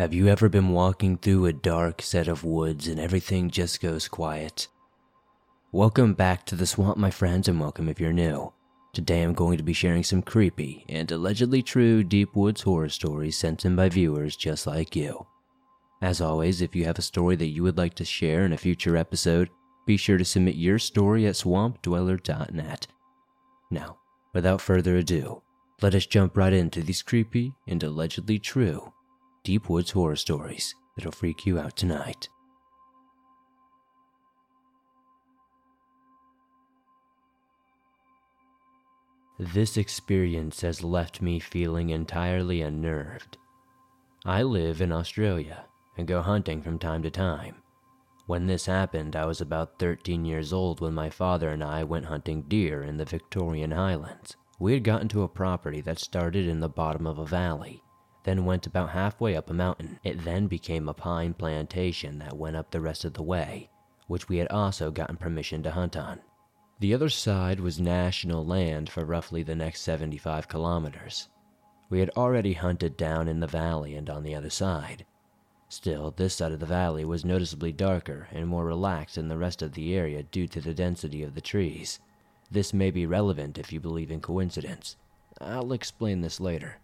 Have you ever been walking through a dark set of woods and everything just goes quiet? Welcome back to the swamp, my friends, and welcome if you're new. Today I'm going to be sharing some creepy and allegedly true deep woods horror stories sent in by viewers just like you. As always, if you have a story that you would like to share in a future episode, be sure to submit your story at swampdweller.net. Now, without further ado, let us jump right into these creepy and allegedly true deep woods horror stories that'll freak you out tonight. This experience has left me feeling entirely unnerved. I live in Australia and go hunting from time to time. When this happened, I was about 13 years old when my father and I went hunting deer in the Victorian Highlands. We had gotten to a property that started in the bottom of a valley, then went about halfway up a mountain. It then became a pine plantation that went up the rest of the way, which we had also gotten permission to hunt on. The other side was national land for roughly the next 75 kilometers. We had already hunted down in the valley and on the other side. Still, this side of the valley was noticeably darker and more relaxed than the rest of the area due to the density of the trees. This may be relevant if you believe in coincidence. I'll explain this later.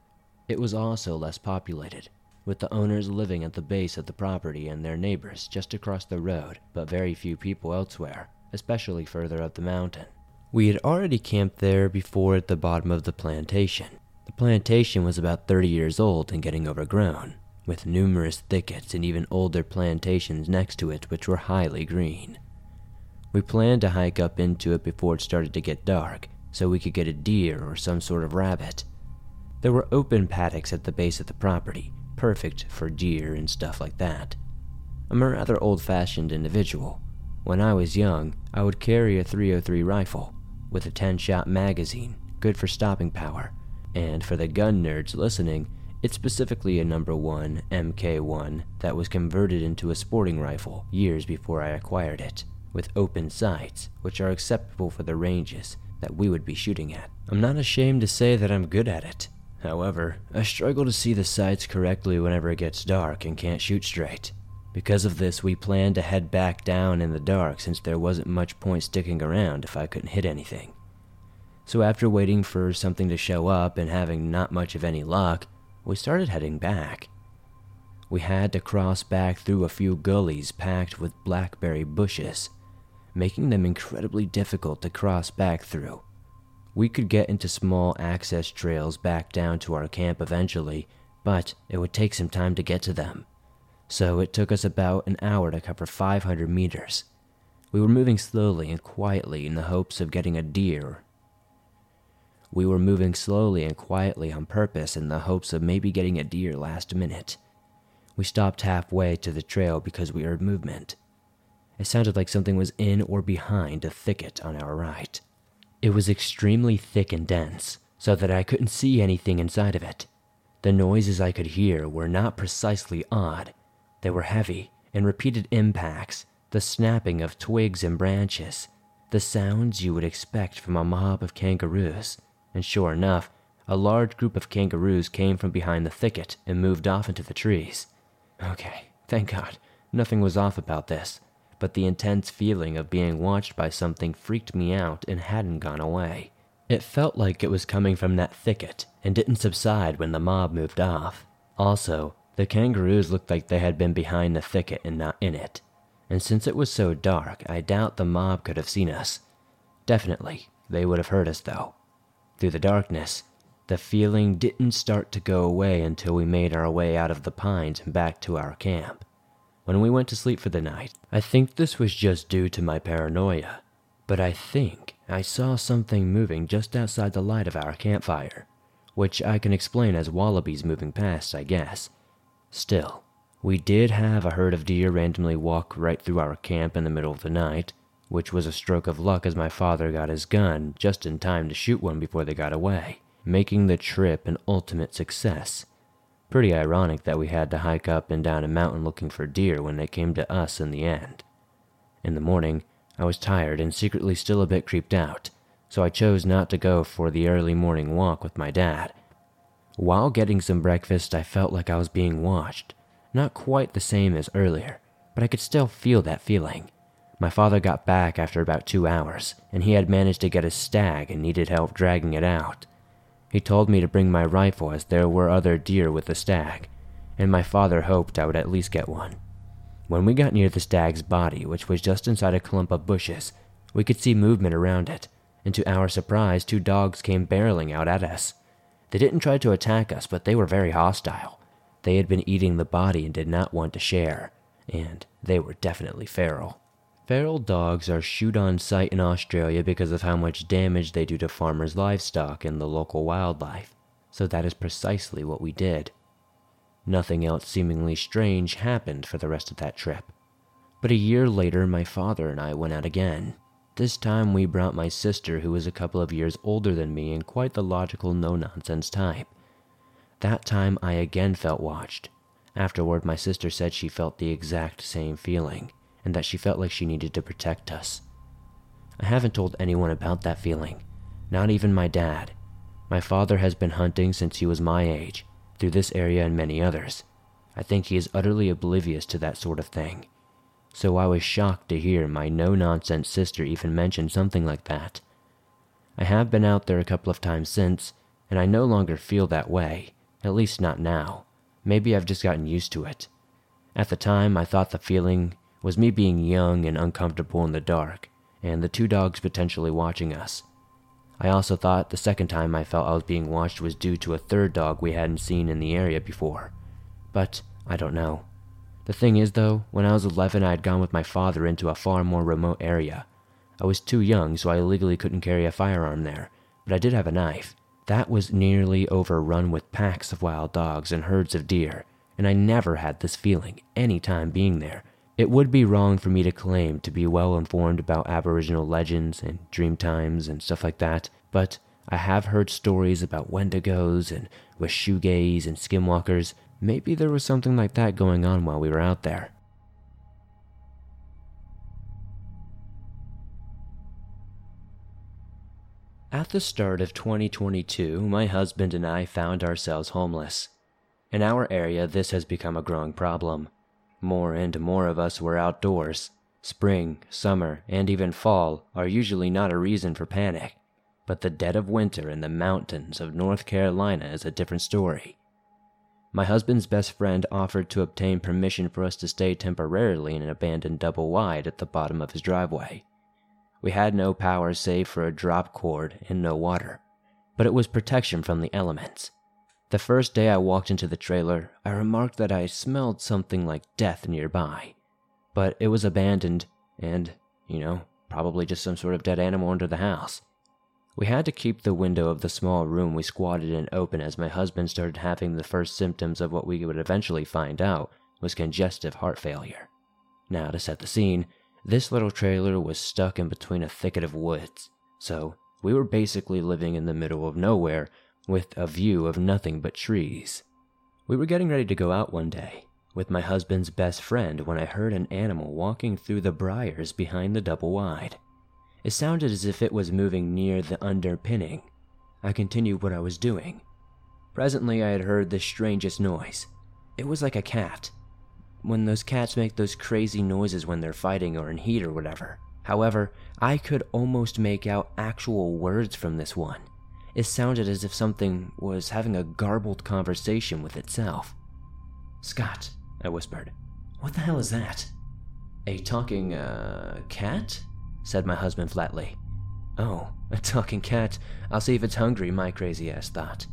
It was also less populated, with the owners living at the base of the property and their neighbors just across the road, but very few people elsewhere, especially further up the mountain. We had already camped there before at the bottom of the plantation. The plantation was about 30 years old and getting overgrown, with numerous thickets and even older plantations next to it which were highly green. We planned to hike up into it before it started to get dark, so we could get a deer or some sort of rabbit. There were open paddocks at the base of the property, perfect for deer and stuff like that. I'm a rather old fashioned individual. When I was young, I would carry a 303 rifle with a 10 shot magazine, good for stopping power. And for the gun nerds listening, it's specifically a number 1 MK1 that was converted into a sporting rifle years before I acquired it with open sights, which are acceptable for the ranges that we would be shooting at. I'm not ashamed to say that I'm good at it. However, I struggle to see the sights correctly whenever it gets dark and can't shoot straight. Because of this, we planned to head back down in the dark since there wasn't much point sticking around if I couldn't hit anything. So, after waiting for something to show up and having not much of any luck, we started heading back. We had to cross back through a few gullies packed with blackberry bushes making them incredibly difficult to cross back through. We could get into small access trails back down to our camp eventually, but it would take some time to get to them. So it took us about an hour to cover 500 meters. We were moving slowly and quietly in the hopes of getting a deer. We were moving slowly and quietly on purpose in the hopes of maybe getting a deer last minute. We stopped halfway to the trail because we heard movement. It sounded like something was in or behind a thicket on our right. It was extremely thick and dense, so that I couldn't see anything inside of it. The noises I could hear were not precisely odd, they were heavy and repeated impacts, the snapping of twigs and branches, the sounds you would expect from a mob of kangaroos. And sure enough, a large group of kangaroos came from behind the thicket and moved off into the trees. Okay, thank God, nothing was off about this but the intense feeling of being watched by something freaked me out and hadn't gone away. It felt like it was coming from that thicket and didn't subside when the mob moved off. Also, the kangaroos looked like they had been behind the thicket and not in it. And since it was so dark, I doubt the mob could have seen us. Definitely, they would have heard us though. Through the darkness, the feeling didn't start to go away until we made our way out of the pines and back to our camp when we went to sleep for the night. I think this was just due to my paranoia, but I think I saw something moving just outside the light of our campfire, which I can explain as wallabies moving past, I guess. Still, we did have a herd of deer randomly walk right through our camp in the middle of the night, which was a stroke of luck as my father got his gun just in time to shoot one before they got away, making the trip an ultimate success. Pretty ironic that we had to hike up and down a mountain looking for deer when they came to us in the end. In the morning, I was tired and secretly still a bit creeped out, so I chose not to go for the early morning walk with my dad. While getting some breakfast, I felt like I was being watched. Not quite the same as earlier, but I could still feel that feeling. My father got back after about two hours, and he had managed to get a stag and needed help dragging it out. He told me to bring my rifle as there were other deer with the stag, and my father hoped I would at least get one. When we got near the stag's body, which was just inside a clump of bushes, we could see movement around it, and to our surprise, two dogs came barreling out at us. They didn't try to attack us, but they were very hostile. They had been eating the body and did not want to share, and they were definitely feral. Feral dogs are shoot on sight in Australia because of how much damage they do to farmers' livestock and the local wildlife, so that is precisely what we did. Nothing else seemingly strange happened for the rest of that trip. But a year later, my father and I went out again. This time we brought my sister, who was a couple of years older than me and quite the logical, no nonsense type. That time I again felt watched. Afterward, my sister said she felt the exact same feeling and that she felt like she needed to protect us. I haven't told anyone about that feeling, not even my dad. My father has been hunting since he was my age, through this area and many others. I think he is utterly oblivious to that sort of thing. So I was shocked to hear my no nonsense sister even mention something like that. I have been out there a couple of times since, and I no longer feel that way, at least not now. Maybe I've just gotten used to it. At the time, I thought the feeling was me being young and uncomfortable in the dark, and the two dogs potentially watching us. I also thought the second time I felt I was being watched was due to a third dog we hadn't seen in the area before. But I don't know. The thing is, though, when I was 11, I had gone with my father into a far more remote area. I was too young, so I legally couldn't carry a firearm there, but I did have a knife. That was nearly overrun with packs of wild dogs and herds of deer, and I never had this feeling any time being there it would be wrong for me to claim to be well informed about Aboriginal legends and dream times and stuff like that, but I have heard stories about wendigos and washugays and skinwalkers. Maybe there was something like that going on while we were out there. At the start of 2022, my husband and I found ourselves homeless. In our area, this has become a growing problem. More and more of us were outdoors. Spring, summer, and even fall are usually not a reason for panic, but the dead of winter in the mountains of North Carolina is a different story. My husband's best friend offered to obtain permission for us to stay temporarily in an abandoned double wide at the bottom of his driveway. We had no power save for a drop cord and no water, but it was protection from the elements. The first day I walked into the trailer, I remarked that I smelled something like death nearby. But it was abandoned, and, you know, probably just some sort of dead animal under the house. We had to keep the window of the small room we squatted in open as my husband started having the first symptoms of what we would eventually find out was congestive heart failure. Now, to set the scene, this little trailer was stuck in between a thicket of woods, so we were basically living in the middle of nowhere with a view of nothing but trees. We were getting ready to go out one day with my husband's best friend when I heard an animal walking through the briars behind the double wide. It sounded as if it was moving near the underpinning. I continued what I was doing. Presently, I had heard the strangest noise. It was like a cat. When those cats make those crazy noises when they're fighting or in heat or whatever. However, I could almost make out actual words from this one. It sounded as if something was having a garbled conversation with itself. Scott, I whispered, what the hell is that? A talking, uh, cat? said my husband flatly. Oh, a talking cat. I'll see if it's hungry, my crazy ass thought.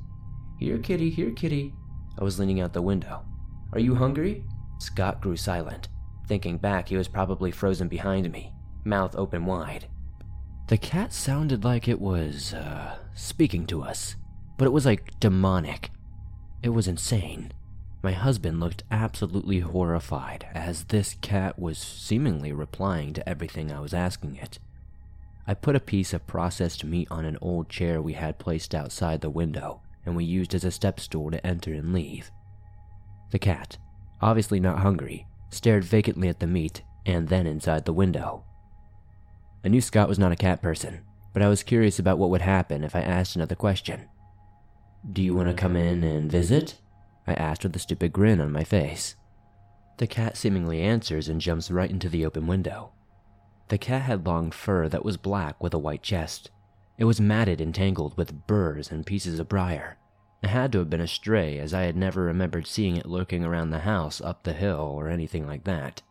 Here, kitty, here, kitty. I was leaning out the window. Are you hungry? Scott grew silent. Thinking back, he was probably frozen behind me, mouth open wide. The cat sounded like it was, uh, speaking to us, but it was like demonic. It was insane. My husband looked absolutely horrified as this cat was seemingly replying to everything I was asking it. I put a piece of processed meat on an old chair we had placed outside the window, and we used as a step stool to enter and leave. The cat, obviously not hungry, stared vacantly at the meat and then inside the window. I knew Scott was not a cat person, but I was curious about what would happen if I asked another question. Do you want to come in and visit? I asked with a stupid grin on my face. The cat seemingly answers and jumps right into the open window. The cat had long fur that was black with a white chest. It was matted and tangled with burrs and pieces of briar. It had to have been a stray, as I had never remembered seeing it lurking around the house, up the hill, or anything like that.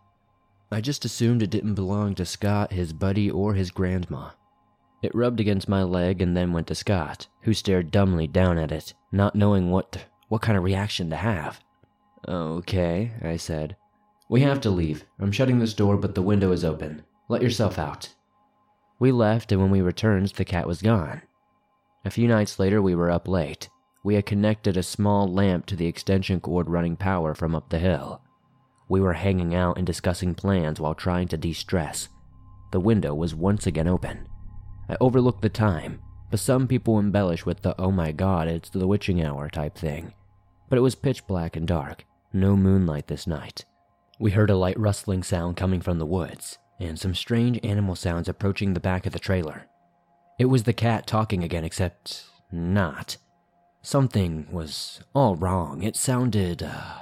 I just assumed it didn't belong to Scott, his buddy, or his grandma. It rubbed against my leg and then went to Scott, who stared dumbly down at it, not knowing what what kind of reaction to have. Okay, I said. We have to leave. I'm shutting this door, but the window is open. Let yourself out. We left, and when we returned, the cat was gone. A few nights later, we were up late. We had connected a small lamp to the extension cord running power from up the hill. We were hanging out and discussing plans while trying to de stress. The window was once again open. I overlooked the time, but some people embellish with the oh my god, it's the witching hour type thing. But it was pitch black and dark, no moonlight this night. We heard a light rustling sound coming from the woods, and some strange animal sounds approaching the back of the trailer. It was the cat talking again, except not. Something was all wrong. It sounded, uh,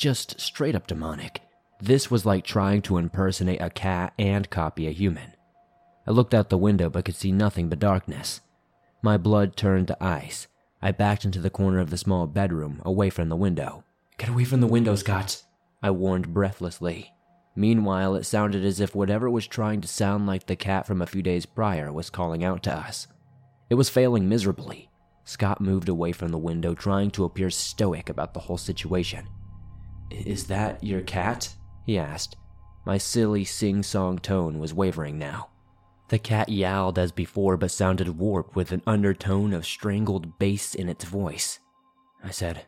just straight up demonic. This was like trying to impersonate a cat and copy a human. I looked out the window but could see nothing but darkness. My blood turned to ice. I backed into the corner of the small bedroom, away from the window. Get away from the window, Scott, I warned breathlessly. Meanwhile, it sounded as if whatever was trying to sound like the cat from a few days prior was calling out to us. It was failing miserably. Scott moved away from the window, trying to appear stoic about the whole situation. Is that your cat? he asked. My silly sing song tone was wavering now. The cat yowled as before, but sounded warped with an undertone of strangled bass in its voice. I said,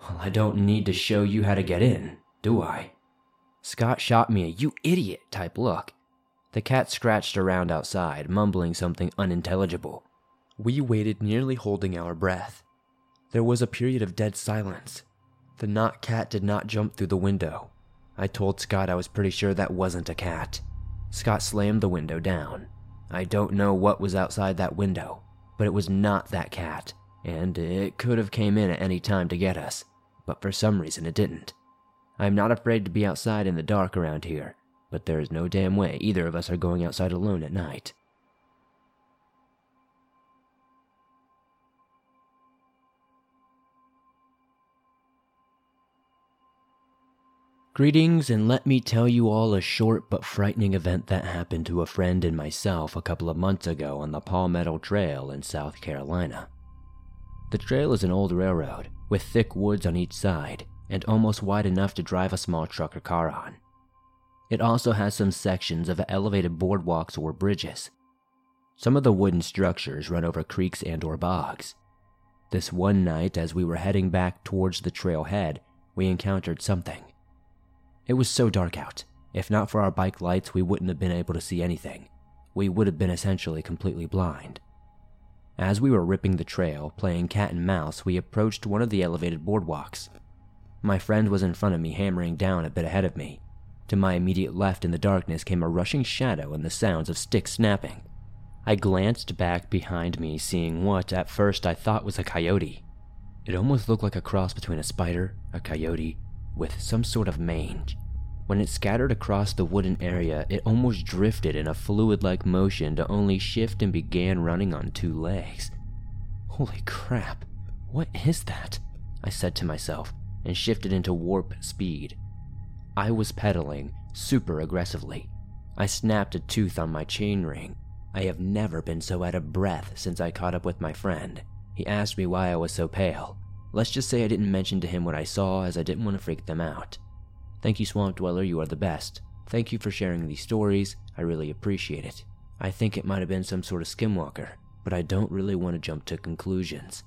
Well, I don't need to show you how to get in, do I? Scott shot me a you idiot type look. The cat scratched around outside, mumbling something unintelligible. We waited, nearly holding our breath. There was a period of dead silence, the not cat did not jump through the window. I told Scott I was pretty sure that wasn't a cat. Scott slammed the window down. I don't know what was outside that window, but it was not that cat, and it could have came in at any time to get us, but for some reason it didn't. I'm not afraid to be outside in the dark around here, but there is no damn way either of us are going outside alone at night. Greetings, and let me tell you all a short but frightening event that happened to a friend and myself a couple of months ago on the Palmetto Trail in South Carolina. The trail is an old railroad with thick woods on each side and almost wide enough to drive a small truck or car on. It also has some sections of elevated boardwalks or bridges. Some of the wooden structures run over creeks and or bogs. This one night as we were heading back towards the trailhead, we encountered something. It was so dark out. If not for our bike lights, we wouldn't have been able to see anything. We would have been essentially completely blind. As we were ripping the trail, playing cat and mouse, we approached one of the elevated boardwalks. My friend was in front of me, hammering down a bit ahead of me. To my immediate left in the darkness came a rushing shadow and the sounds of sticks snapping. I glanced back behind me, seeing what at first I thought was a coyote. It almost looked like a cross between a spider, a coyote, with some sort of mange. When it scattered across the wooden area, it almost drifted in a fluid like motion to only shift and began running on two legs. Holy crap, what is that? I said to myself and shifted into warp speed. I was pedaling super aggressively. I snapped a tooth on my chain ring. I have never been so out of breath since I caught up with my friend. He asked me why I was so pale. Let's just say I didn't mention to him what I saw as I didn't want to freak them out. Thank you, Swamp Dweller, you are the best. Thank you for sharing these stories, I really appreciate it. I think it might have been some sort of skinwalker, but I don't really want to jump to conclusions.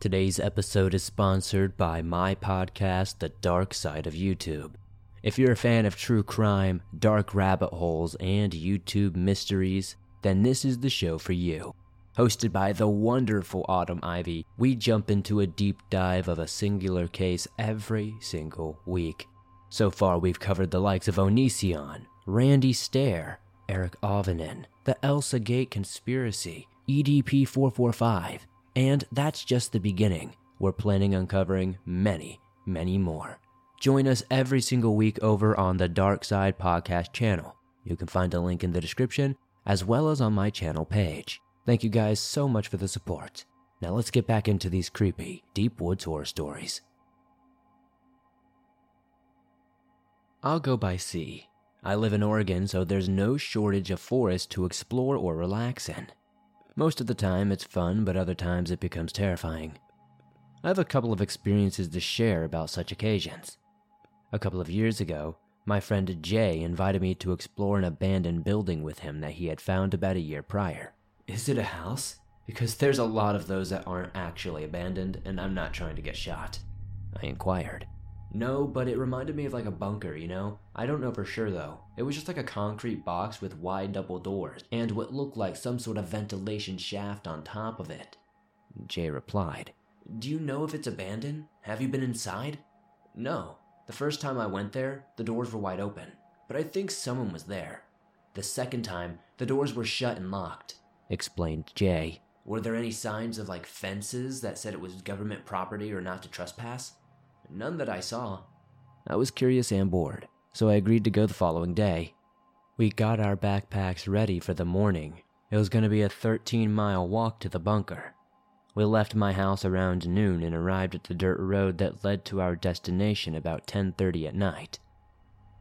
Today's episode is sponsored by my podcast, The Dark Side of YouTube. If you're a fan of true crime, dark rabbit holes, and YouTube mysteries, then this is the show for you. Hosted by the wonderful Autumn Ivy, we jump into a deep dive of a singular case every single week. So far, we've covered the likes of Onision, Randy Stair, Eric Ovanen, the Elsagate Conspiracy, EDP 445, and that's just the beginning. we're planning on covering many, many more. Join us every single week over on the Dark Side Podcast channel. You can find a link in the description as well as on my channel page. Thank you guys so much for the support. Now let's get back into these creepy, deep woods horror stories. I'll go by sea. I live in Oregon, so there's no shortage of forests to explore or relax in. Most of the time it's fun, but other times it becomes terrifying. I have a couple of experiences to share about such occasions. A couple of years ago, my friend Jay invited me to explore an abandoned building with him that he had found about a year prior. Is it a house? Because there's a lot of those that aren't actually abandoned, and I'm not trying to get shot. I inquired. No, but it reminded me of like a bunker, you know? I don't know for sure though. It was just like a concrete box with wide double doors, and what looked like some sort of ventilation shaft on top of it. Jay replied, Do you know if it's abandoned? Have you been inside? No. The first time I went there, the doors were wide open, but I think someone was there. The second time, the doors were shut and locked, explained Jay. Were there any signs of like fences that said it was government property or not to trespass? None that I saw. I was curious and bored, so I agreed to go the following day. We got our backpacks ready for the morning. It was going to be a 13 mile walk to the bunker. We left my house around noon and arrived at the dirt road that led to our destination about 10:30 at night.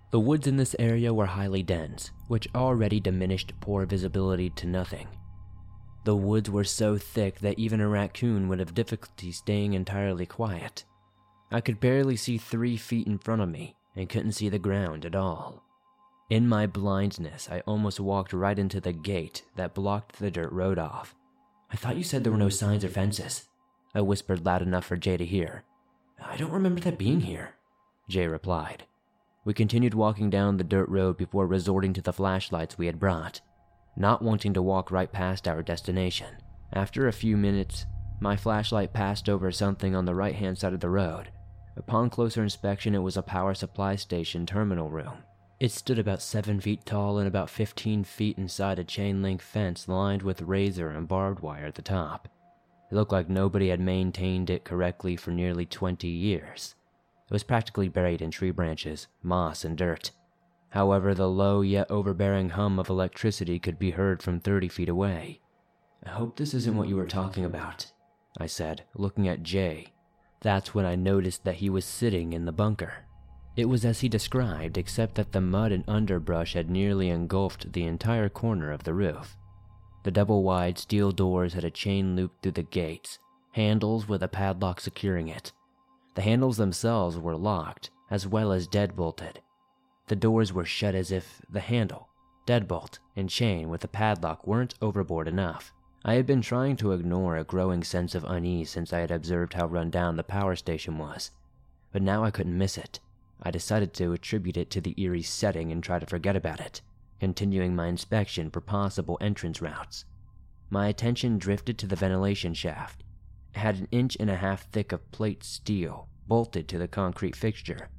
The woods in this area were highly dense, which already diminished poor visibility to nothing. The woods were so thick that even a raccoon would have difficulty staying entirely quiet. I could barely see three feet in front of me and couldn't see the ground at all. In my blindness, I almost walked right into the gate that blocked the dirt road off. I thought you said there were no signs or fences. I whispered loud enough for Jay to hear. I don't remember that being here, Jay replied. We continued walking down the dirt road before resorting to the flashlights we had brought, not wanting to walk right past our destination. After a few minutes, my flashlight passed over something on the right hand side of the road Upon closer inspection, it was a power supply station terminal room. It stood about 7 feet tall and about 15 feet inside a chain link fence lined with razor and barbed wire at the top. It looked like nobody had maintained it correctly for nearly 20 years. It was practically buried in tree branches, moss, and dirt. However, the low yet overbearing hum of electricity could be heard from 30 feet away. I hope this isn't what you were talking about, I said, looking at Jay, that's when I noticed that he was sitting in the bunker. It was as he described, except that the mud and underbrush had nearly engulfed the entire corner of the roof. The double wide steel doors had a chain loop through the gates, handles with a padlock securing it. The handles themselves were locked, as well as deadbolted. The doors were shut as if the handle, deadbolt, and chain with the padlock weren't overboard enough. I had been trying to ignore a growing sense of unease since I had observed how run down the power station was, but now I couldn't miss it. I decided to attribute it to the eerie setting and try to forget about it, continuing my inspection for possible entrance routes. My attention drifted to the ventilation shaft. It had an inch and a half thick of plate steel bolted to the concrete fixture.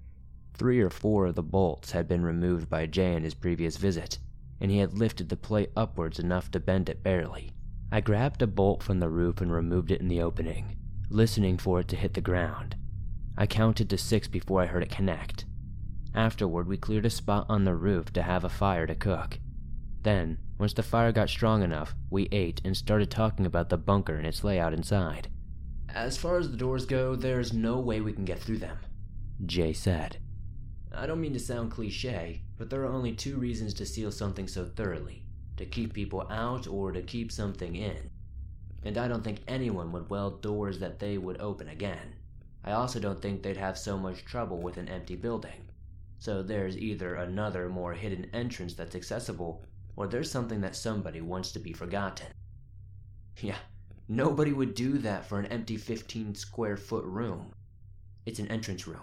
Three or four of the bolts had been removed by Jay in his previous visit, and he had lifted the plate upwards enough to bend it barely. I grabbed a bolt from the roof and removed it in the opening, listening for it to hit the ground. I counted to six before I heard it connect. Afterward, we cleared a spot on the roof to have a fire to cook. Then, once the fire got strong enough, we ate and started talking about the bunker and its layout inside. As far as the doors go, there's no way we can get through them, Jay said. I don't mean to sound cliche, but there are only two reasons to seal something so thoroughly to keep people out or to keep something in. And I don't think anyone would weld doors that they would open again. I also don't think they'd have so much trouble with an empty building. So there's either another more hidden entrance that's accessible, or there's something that somebody wants to be forgotten. Yeah, nobody would do that for an empty 15 square foot room. It's an entrance room.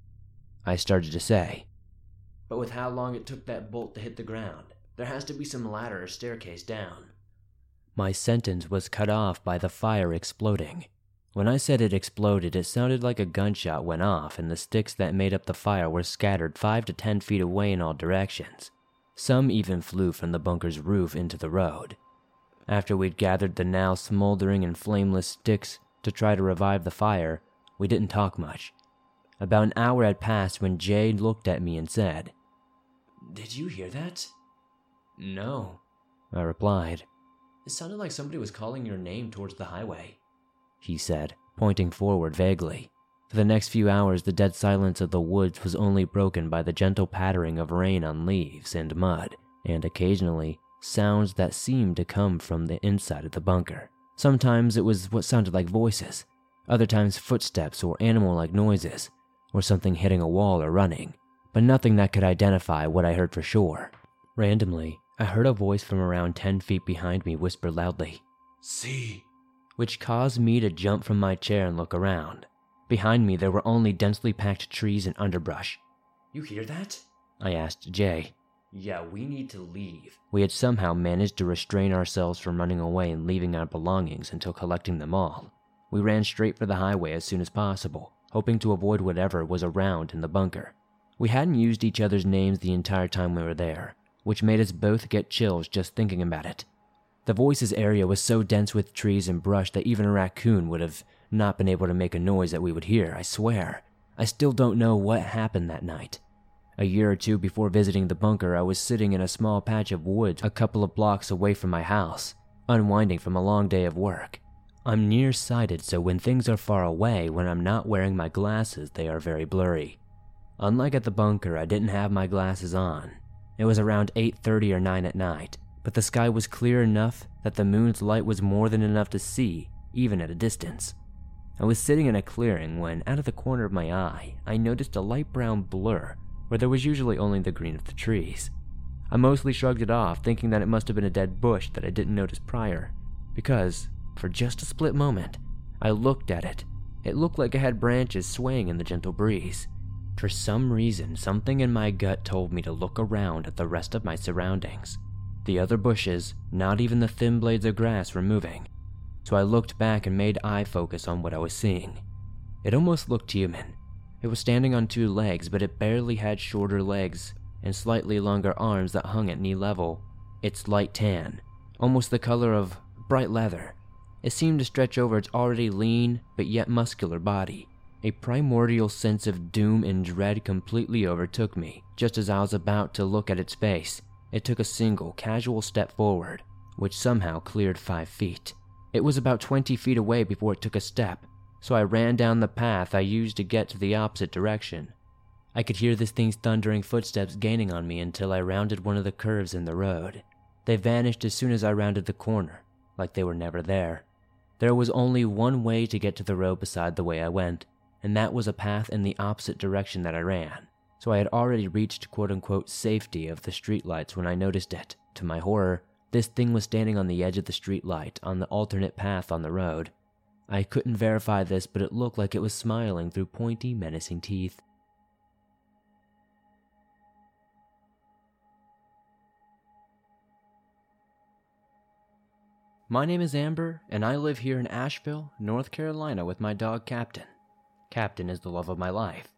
I started to say. But with how long it took that bolt to hit the ground, there has to be some ladder or staircase down. My sentence was cut off by the fire exploding. When I said it exploded, it sounded like a gunshot went off, and the sticks that made up the fire were scattered five to ten feet away in all directions. Some even flew from the bunker's roof into the road. After we'd gathered the now smoldering and flameless sticks to try to revive the fire, We didn't talk much. About an hour had passed when Jay looked at me and said, Did you hear that? No, I replied. It sounded like somebody was calling your name towards the highway, he said, pointing forward vaguely. For the next few hours, the dead silence of the woods was only broken by the gentle pattering of rain on leaves and mud, and occasionally sounds that seemed to come from the inside of the bunker. Sometimes it was what sounded like voices, other times footsteps or animal like noises, or something hitting a wall or running, but nothing that could identify what I heard for sure. Randomly, I heard a voice from around 10 feet behind me whisper loudly, See, which caused me to jump from my chair and look around. Behind me, there were only densely packed trees and underbrush. You hear that? I asked Jay. Yeah, we need to leave. We had somehow managed to restrain ourselves from running away and leaving our belongings until collecting them all. We ran straight for the highway as soon as possible, hoping to avoid whatever was around in the bunker. We hadn't used each other's names the entire time we were there, which made us both get chills just thinking about it. The voices area was so dense with trees and brush that even a raccoon would have not been able to make a noise that we would hear, I swear. I still don't know what happened that night. A year or two before visiting the bunker, I was sitting in a small patch of woods a couple of blocks away from my house, unwinding from a long day of work. I'm nearsighted, so when things are far away, when I'm not wearing my glasses, they are very blurry. Unlike at the bunker, I didn't have my glasses on. It was around 8:30 or 9 at night, but the sky was clear enough that the moon's light was more than enough to see, even at a distance. I was sitting in a clearing when, out of the corner of my eye, I noticed a light brown blur where there was usually only the green of the trees. I mostly shrugged it off, thinking that it must have been a dead bush that I didn't notice prior, because for just a split moment, I looked at it. It looked like it had branches swaying in the gentle breeze. For some reason, something in my gut told me to look around at the rest of my surroundings. The other bushes, not even the thin blades of grass, were moving. So I looked back and made eye focus on what I was seeing. It almost looked human. It was standing on two legs, but it barely had shorter legs and slightly longer arms that hung at knee level. Its light tan, almost the color of bright leather, it seemed to stretch over its already lean but yet muscular body. A primordial sense of doom and dread completely overtook me just as I was about to look at its face. It took a single, casual step forward, which somehow cleared five feet. It was about 20 feet away before it took a step, so I ran down the path I used to get to the opposite direction. I could hear this thing's thundering footsteps gaining on me until I rounded one of the curves in the road. They vanished as soon as I rounded the corner, like they were never there. There was only one way to get to the road beside the way I went, and that was a path in the opposite direction that I ran. So I had already reached quote unquote safety of the streetlights when I noticed it. To my horror, this thing was standing on the edge of the streetlight on the alternate path on the road. I couldn't verify this, but it looked like it was smiling through pointy, menacing teeth. My name is Amber, and I live here in Asheville, North Carolina with my dog Captain. Captain is the love of my life.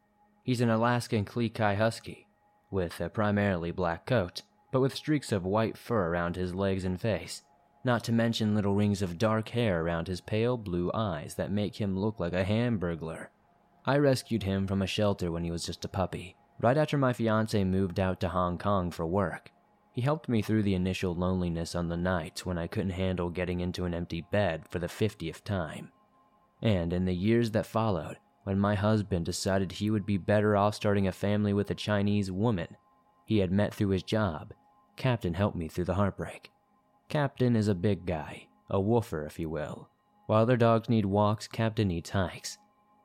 He's an Alaskan Klee Kai Husky, with a primarily black coat, but with streaks of white fur around his legs and face, not to mention little rings of dark hair around his pale blue eyes that make him look like a hamburglar. I rescued him from a shelter when he was just a puppy, right after my fiance moved out to Hong Kong for work. He helped me through the initial loneliness on the nights when I couldn't handle getting into an empty bed for the 50th time. And in the years that followed, when my husband decided he would be better off starting a family with a Chinese woman he had met through his job, Captain helped me through the heartbreak. Captain is a big guy, a woofer, if you will. While other dogs need walks, Captain needs hikes.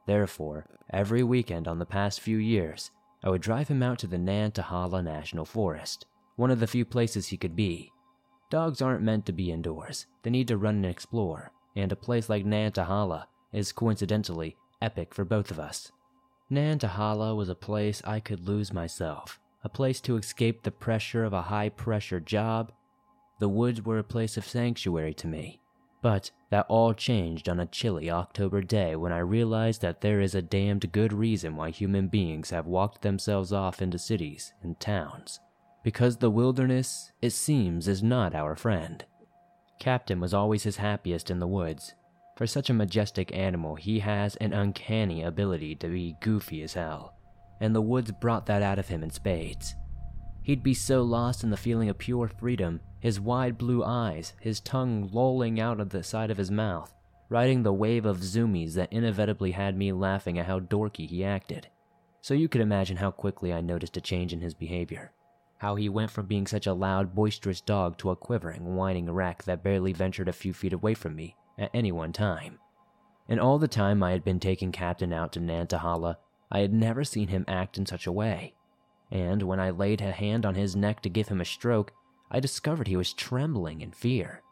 Therefore, every weekend on the past few years, I would drive him out to the Nantahala National Forest one of the few places he could be. Dogs aren't meant to be indoors, they need to run and explore, and a place like Nantahala is coincidentally epic for both of us. Nantahala was a place I could lose myself, a place to escape the pressure of a high pressure job. The woods were a place of sanctuary to me. But that all changed on a chilly October day when I realized that there is a damned good reason why human beings have walked themselves off into cities and towns because the wilderness, it seems, is not our friend. Captain was always his happiest in the woods, For such a majestic animal, he has an uncanny ability to be goofy as hell, and the woods brought that out of him in spades. He'd be so lost in the feeling of pure freedom, his wide blue eyes, his tongue lolling out of the side of his mouth, riding the wave of zoomies that inevitably had me laughing at how dorky he acted. So you could imagine how quickly I noticed a change in his behavior. How he went from being such a loud, boisterous dog to a quivering, whining wreck that barely ventured a few feet away from me at any one time. And all the time I had been taking Captain out to Nantahala, I had never seen him act in such a way. And when I laid a hand on his neck to give him a stroke, I discovered he was trembling in fear.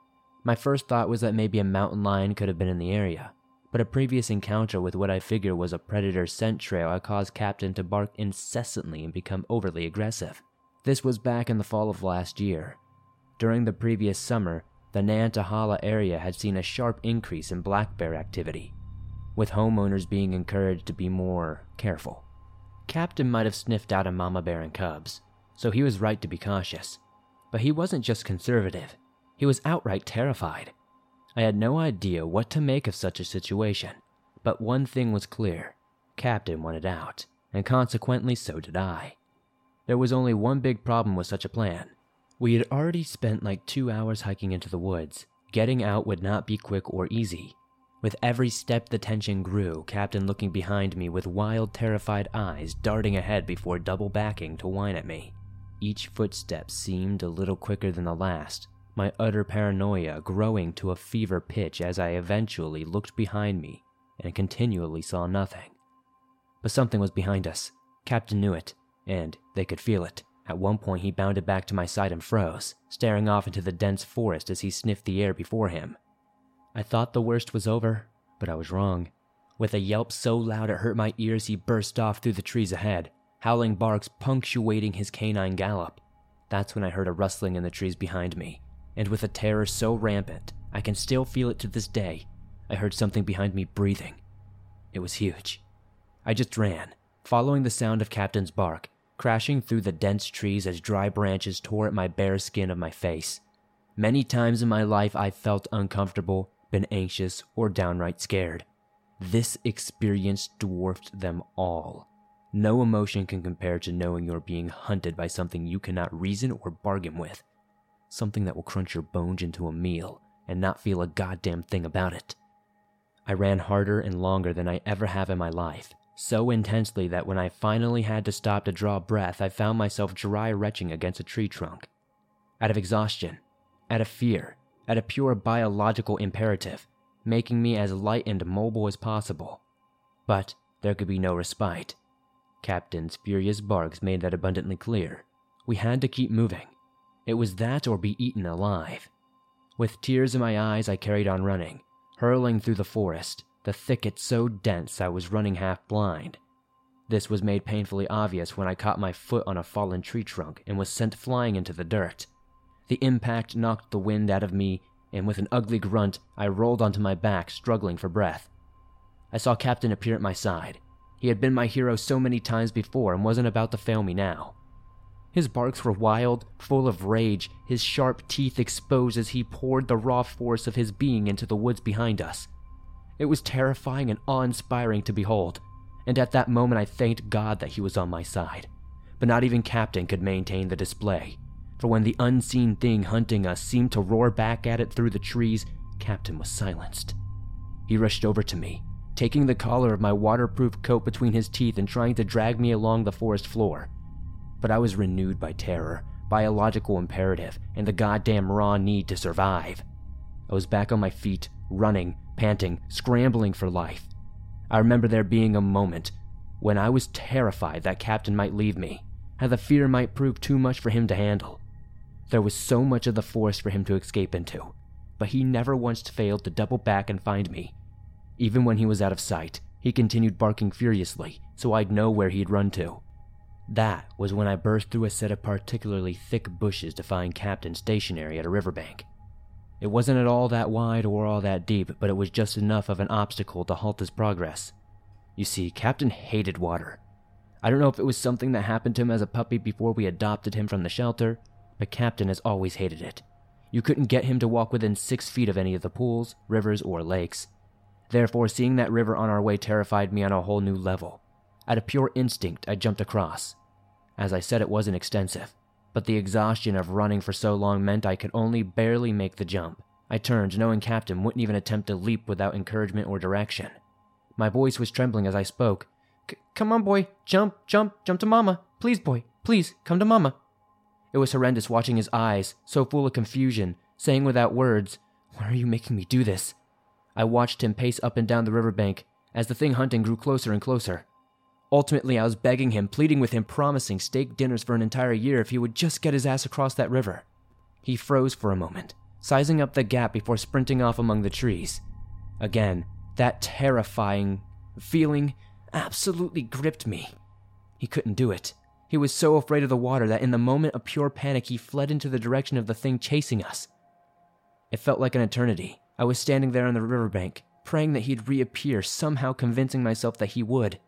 My first thought was that maybe a mountain lion could have been in the area, but a previous encounter with what I figure was a predator scent trail had caused Captain to bark incessantly and become overly aggressive. This was back in the fall of last year. During the previous summer, the Nantahala area had seen a sharp increase in black bear activity, with homeowners being encouraged to be more careful. Captain might have sniffed out a mama bear and cubs, so he was right to be cautious. But he wasn't just conservative, he was outright terrified. I had no idea what to make of such a situation, but one thing was clear Captain wanted out, and consequently so did I. There was only one big problem with such a plan. We had already spent like two hours hiking into the woods. Getting out would not be quick or easy. With every step, the tension grew, Captain looking behind me with wild, terrified eyes, darting ahead before double backing to whine at me. Each footstep seemed a little quicker than the last, my utter paranoia growing to a fever pitch as I eventually looked behind me and continually saw nothing. But something was behind us. Captain knew it, and they could feel it. At one point, he bounded back to my side and froze, staring off into the dense forest as he sniffed the air before him. I thought the worst was over, but I was wrong. With a yelp so loud it hurt my ears, he burst off through the trees ahead, howling barks punctuating his canine gallop. That's when I heard a rustling in the trees behind me, and with a terror so rampant, I can still feel it to this day, I heard something behind me breathing. It was huge. I just ran, following the sound of Captain's bark, crashing through the dense trees as dry branches tore at my bare skin of my face. Many times in my life I've felt uncomfortable, been anxious, or downright scared. This experience dwarfed them all. No emotion can compare to knowing you're being hunted by something you cannot reason or bargain with something that will crunch your bones into a meal and not feel a goddamn thing about it. I ran harder and longer than I ever have in my life, so intensely that when I finally had to stop to draw breath, I found myself dry retching against a tree trunk. Out of exhaustion, out of fear, out of pure biological imperative, making me as light and mobile as possible. But there could be no respite. Captain's furious barks made that abundantly clear. We had to keep moving. It was that or be eaten alive. With tears in my eyes, I carried on running, hurling through the forest, the thicket so dense I was running half blind. This was made painfully obvious when I caught my foot on a fallen tree trunk and was sent flying into the dirt. The impact knocked the wind out of me, and with an ugly grunt, I rolled onto my back, struggling for breath. I saw Captain appear at my side. He had been my hero so many times before and wasn't about to fail me now. His barks were wild, full of rage, his sharp teeth exposed as he poured the raw force of his being into the woods behind us. It was terrifying and awe inspiring to behold, and at that moment I thanked God that he was on my side. But not even Captain could maintain the display, for when the unseen thing hunting us seemed to roar back at it through the trees, Captain was silenced. He rushed over to me, taking the collar of my waterproof coat between his teeth and trying to drag me along the forest floor but I was renewed by terror, biological imperative, and the goddamn raw need to survive. I was back on my feet, running, panting, scrambling for life. I remember there being a moment when I was terrified that Captain might leave me, how the fear might prove too much for him to handle. There was so much of the forest for him to escape into, but he never once failed to double back and find me. Even when he was out of sight, he continued barking furiously, so I'd know where he'd run to. That was when I burst through a set of particularly thick bushes to find Captain stationary at a riverbank. It wasn't at all that wide or all that deep, but it was just enough of an obstacle to halt his progress. You see, Captain hated water. I don't know if it was something that happened to him as a puppy before we adopted him from the shelter, but Captain has always hated it. You couldn't get him to walk within six feet of any of the pools, rivers, or lakes. Therefore, seeing that river on our way terrified me on a whole new level. Out of pure instinct, I jumped across. As I said, it wasn't extensive, but the exhaustion of running for so long meant I could only barely make the jump. I turned, knowing Captain wouldn't even attempt to leap without encouragement or direction. My voice was trembling as I spoke. Come on, boy, jump, jump, jump to Mama. Please, boy, please, come to Mama. It was horrendous watching his eyes, so full of confusion, saying without words, Why are you making me do this? I watched him pace up and down the riverbank as the thing hunting grew closer and closer. Ultimately, I was begging him, pleading with him, promising steak dinners for an entire year if he would just get his ass across that river. He froze for a moment, sizing up the gap before sprinting off among the trees. Again, that terrifying feeling absolutely gripped me. He couldn't do it. He was so afraid of the water that in the moment of pure panic, he fled into the direction of the thing chasing us. It felt like an eternity. I was standing there on the riverbank, praying that he'd reappear, somehow convincing myself that he would.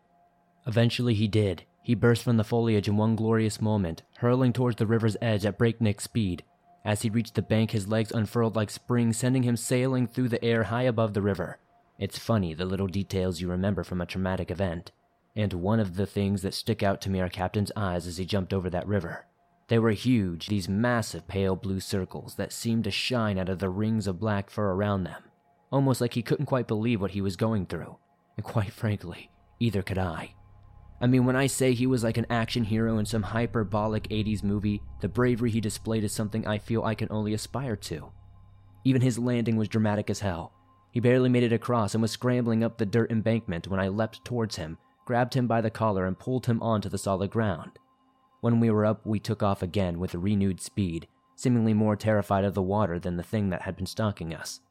Eventually, he did. He burst from the foliage in one glorious moment, hurling towards the river's edge at breakneck speed. As he reached the bank, his legs unfurled like springs, sending him sailing through the air high above the river. It's funny the little details you remember from a traumatic event. And one of the things that stick out to me are Captain's eyes as he jumped over that river. They were huge, these massive pale blue circles that seemed to shine out of the rings of black fur around them, almost like he couldn't quite believe what he was going through. And quite frankly, either could I. I mean, when I say he was like an action hero in some hyperbolic 80s movie, the bravery he displayed is something I feel I can only aspire to. Even his landing was dramatic as hell, he barely made it across and was scrambling up the dirt embankment when I leapt towards him, grabbed him by the collar, and pulled him onto the solid ground. When we were up, we took off again with renewed speed, seemingly more terrified of the water than the thing that had been stalking us.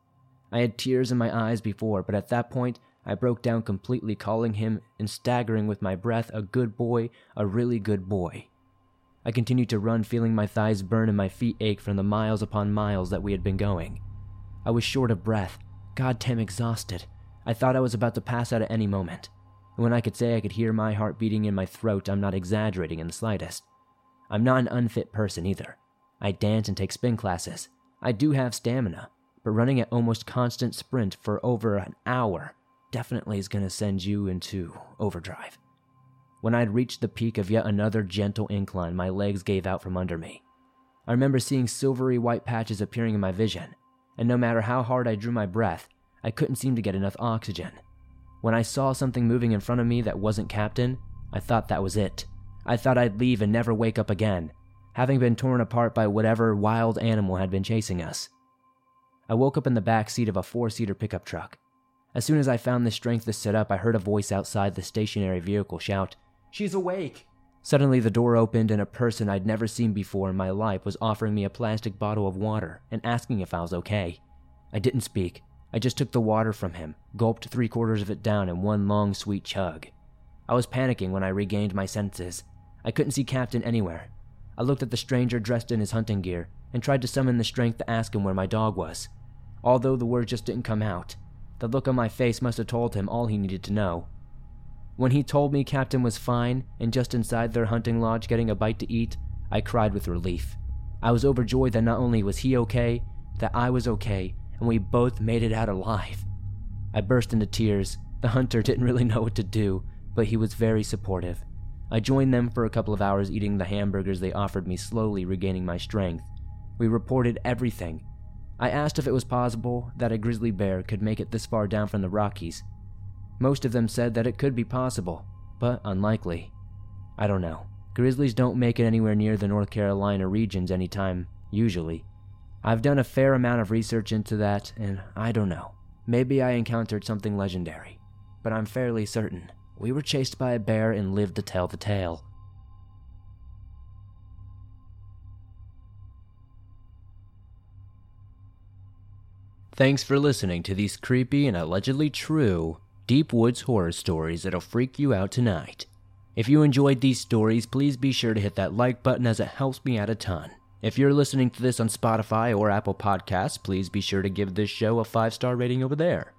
I had tears in my eyes before, but at that point, I broke down completely, calling him and staggering with my breath a good boy, a really good boy. I continued to run, feeling my thighs burn and my feet ache from the miles upon miles that we had been going. I was short of breath, goddamn exhausted. I thought I was about to pass out at any moment. And when I could say I could hear my heart beating in my throat, I'm not exaggerating in the slightest. I'm not an unfit person either. I dance and take spin classes. I do have stamina, but running at almost constant sprint for over an hour definitely is going to send you into overdrive. When I'd reached the peak of yet another gentle incline, my legs gave out from under me. I remember seeing silvery white patches appearing in my vision, and no matter how hard I drew my breath, I couldn't seem to get enough oxygen. When I saw something moving in front of me that wasn't Captain, I thought that was it. I thought I'd leave and never wake up again, having been torn apart by whatever wild animal had been chasing us. I woke up in the back seat of a four seater pickup truck. As soon as I found the strength to sit up, I heard a voice outside the stationary vehicle shout, She's awake! Suddenly, the door opened, and a person I'd never seen before in my life was offering me a plastic bottle of water and asking if I was okay. I didn't speak. I just took the water from him, gulped three quarters of it down in one long, sweet chug. I was panicking when I regained my senses. I couldn't see Captain anywhere. I looked at the stranger dressed in his hunting gear and tried to summon the strength to ask him where my dog was. Although the words just didn't come out, the look on my face must have told him all he needed to know. When he told me Captain was fine and just inside their hunting lodge getting a bite to eat, I cried with relief. I was overjoyed that not only was he okay, that I was okay, and we both made it out alive. I burst into tears. The hunter didn't really know what to do, but he was very supportive. I joined them for a couple of hours eating the hamburgers they offered me, slowly regaining my strength. We reported everything. I asked if it was possible that a grizzly bear could make it this far down from the Rockies, most of them said that it could be possible, but unlikely. I don't know. Grizzlies don't make it anywhere near the North Carolina regions anytime, usually. I've done a fair amount of research into that, and I don't know. Maybe I encountered something legendary, but I'm fairly certain we were chased by a bear and lived to tell the tale. Thanks for listening to these creepy and allegedly true deep woods horror stories that'll freak you out tonight. If you enjoyed these stories, please be sure to hit that like button as it helps me out a ton. If you're listening to this on Spotify or Apple Podcasts, please be sure to give this show a five star rating over there.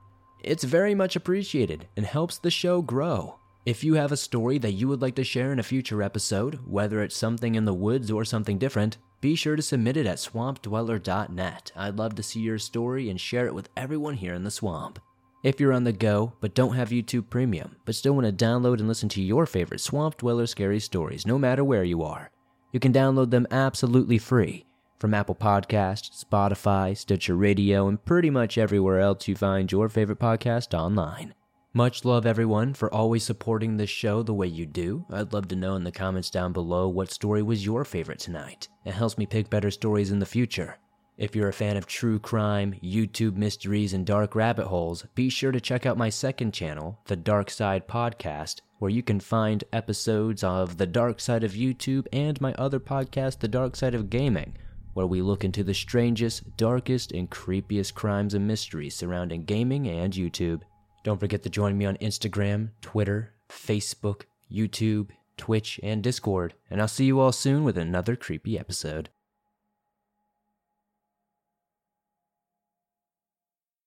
It's very much appreciated and helps the show grow. If you have a story that you would like to share in a future episode, whether it's something in the woods or something different, be sure to submit it at swampdweller.net. I'd love to see your story and share it with everyone here in the swamp. If you're on the go but don't have YouTube Premium, but still want to download and listen to your favorite Swamp Dweller scary stories no matter where you are, you can download them absolutely free from Apple Podcasts, Spotify, Stitcher Radio, and pretty much everywhere else you find your favorite podcast online. Much love, everyone, for always supporting this show the way you do. I'd love to know in the comments down below what story was your favorite tonight. It helps me pick better stories in the future. If you're a fan of true crime, YouTube mysteries, and dark rabbit holes, be sure to check out my second channel, The Dark Side Podcast, where you can find episodes of The Dark Side of YouTube and my other podcast, The Dark Side of Gaming where we look into the strangest, darkest, and creepiest crimes and mysteries surrounding gaming and YouTube. Don't forget to join me on Instagram, Twitter, Facebook, YouTube, Twitch, and Discord, and I'll see you all soon with another creepy episode.